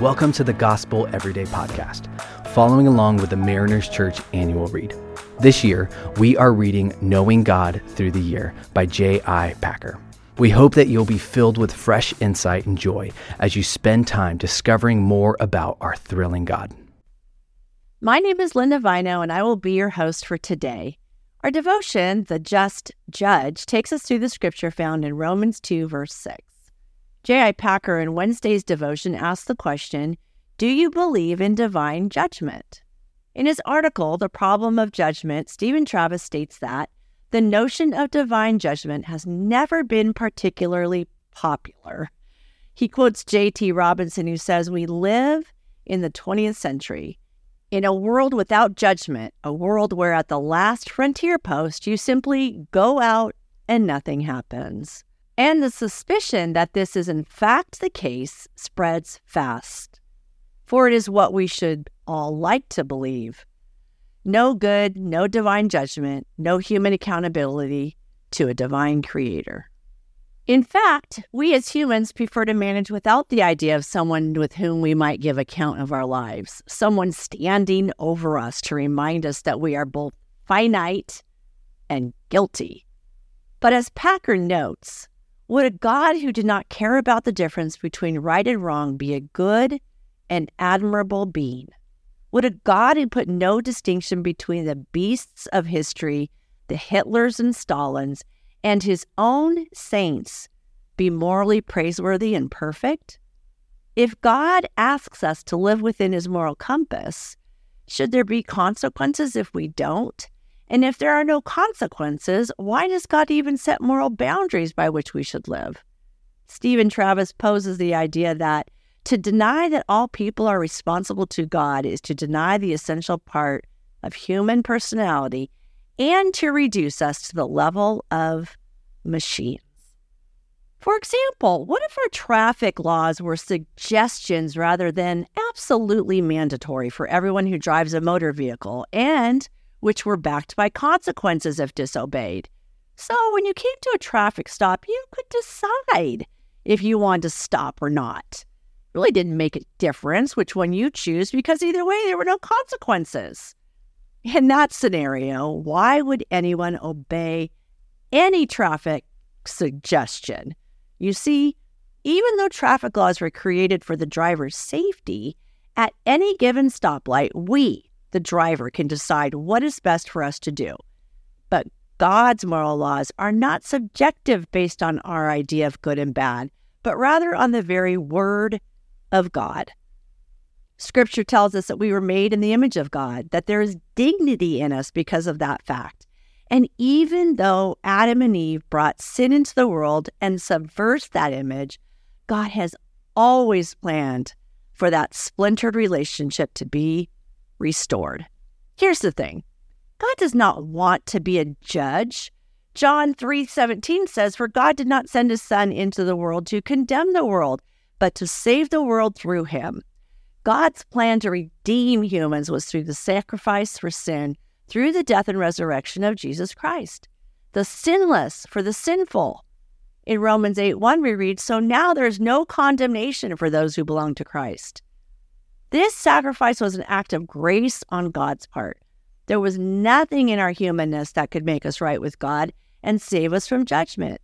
Welcome to the Gospel Everyday Podcast, following along with the Mariners Church annual read. This year, we are reading Knowing God Through the Year by J.I. Packer. We hope that you'll be filled with fresh insight and joy as you spend time discovering more about our thrilling God. My name is Linda Vino, and I will be your host for today. Our devotion, The Just Judge, takes us through the scripture found in Romans 2, verse 6. J.I. Packer in Wednesday's devotion asked the question Do you believe in divine judgment? In his article, The Problem of Judgment, Stephen Travis states that the notion of divine judgment has never been particularly popular. He quotes J.T. Robinson, who says, We live in the 20th century. In a world without judgment, a world where at the last frontier post you simply go out and nothing happens. And the suspicion that this is in fact the case spreads fast. For it is what we should all like to believe. No good, no divine judgment, no human accountability to a divine creator. In fact, we as humans prefer to manage without the idea of someone with whom we might give account of our lives, someone standing over us to remind us that we are both finite and guilty. But as Packer notes, would a God who did not care about the difference between right and wrong be a good and admirable being? Would a God who put no distinction between the beasts of history, the Hitlers and Stalins, and his own saints be morally praiseworthy and perfect? If God asks us to live within his moral compass, should there be consequences if we don't? And if there are no consequences, why does God even set moral boundaries by which we should live? Stephen Travis poses the idea that to deny that all people are responsible to God is to deny the essential part of human personality and to reduce us to the level of machines. For example, what if our traffic laws were suggestions rather than absolutely mandatory for everyone who drives a motor vehicle and which were backed by consequences if disobeyed. So when you came to a traffic stop, you could decide if you wanted to stop or not. It really didn't make a difference which one you choose because either way there were no consequences. In that scenario, why would anyone obey any traffic suggestion? You see, even though traffic laws were created for the driver's safety, at any given stoplight, we, the driver can decide what is best for us to do. But God's moral laws are not subjective based on our idea of good and bad, but rather on the very word of God. Scripture tells us that we were made in the image of God, that there is dignity in us because of that fact. And even though Adam and Eve brought sin into the world and subverts that image, God has always planned for that splintered relationship to be restored. Here's the thing God does not want to be a judge. John 3:17 says for God did not send his son into the world to condemn the world but to save the world through him. God's plan to redeem humans was through the sacrifice for sin through the death and resurrection of Jesus Christ. The sinless for the sinful. In Romans 8 1, we read, So now there is no condemnation for those who belong to Christ. This sacrifice was an act of grace on God's part. There was nothing in our humanness that could make us right with God and save us from judgment.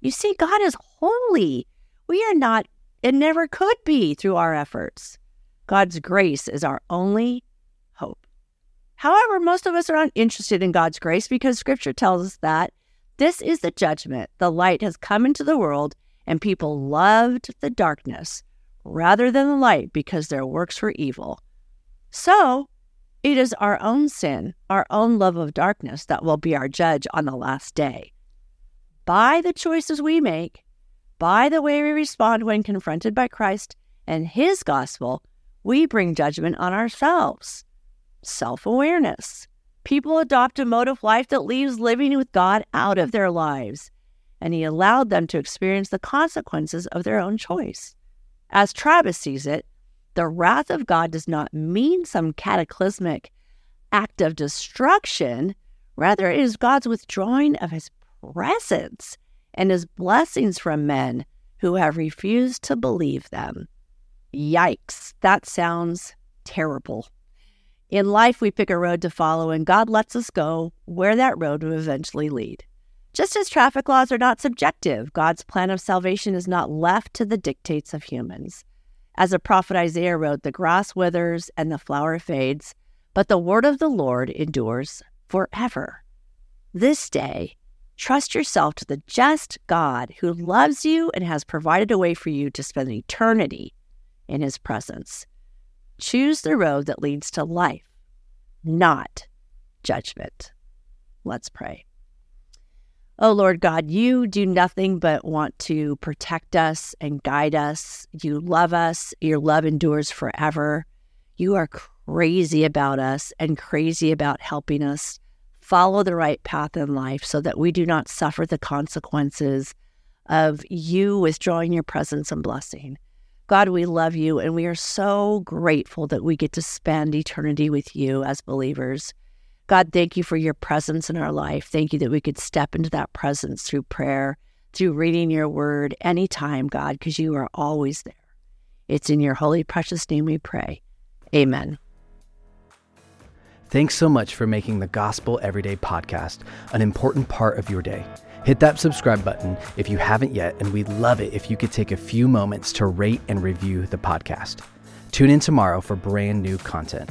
You see, God is holy. We are not, and never could be through our efforts. God's grace is our only hope. However, most of us are uninterested in God's grace because scripture tells us that this is the judgment. The light has come into the world, and people loved the darkness rather than the light because their works were evil. So, it is our own sin, our own love of darkness that will be our judge on the last day. By the choices we make, by the way we respond when confronted by Christ and His gospel, we bring judgment on ourselves. Self awareness. People adopt a mode of life that leaves living with God out of their lives, and He allowed them to experience the consequences of their own choice. As Travis sees it, the wrath of God does not mean some cataclysmic act of destruction. Rather, it is God's withdrawing of his presence and his blessings from men who have refused to believe them. Yikes, that sounds terrible. In life, we pick a road to follow, and God lets us go where that road will eventually lead. Just as traffic laws are not subjective, God's plan of salvation is not left to the dictates of humans. As the prophet Isaiah wrote, the grass withers and the flower fades, but the word of the Lord endures forever. This day, trust yourself to the just God who loves you and has provided a way for you to spend eternity in his presence. Choose the road that leads to life, not judgment. Let's pray. Oh Lord God, you do nothing but want to protect us and guide us. You love us. Your love endures forever. You are crazy about us and crazy about helping us follow the right path in life so that we do not suffer the consequences of you withdrawing your presence and blessing. God, we love you and we are so grateful that we get to spend eternity with you as believers. God, thank you for your presence in our life. Thank you that we could step into that presence through prayer, through reading your word anytime, God, because you are always there. It's in your holy, precious name we pray. Amen. Thanks so much for making the Gospel Everyday podcast an important part of your day. Hit that subscribe button if you haven't yet, and we'd love it if you could take a few moments to rate and review the podcast. Tune in tomorrow for brand new content.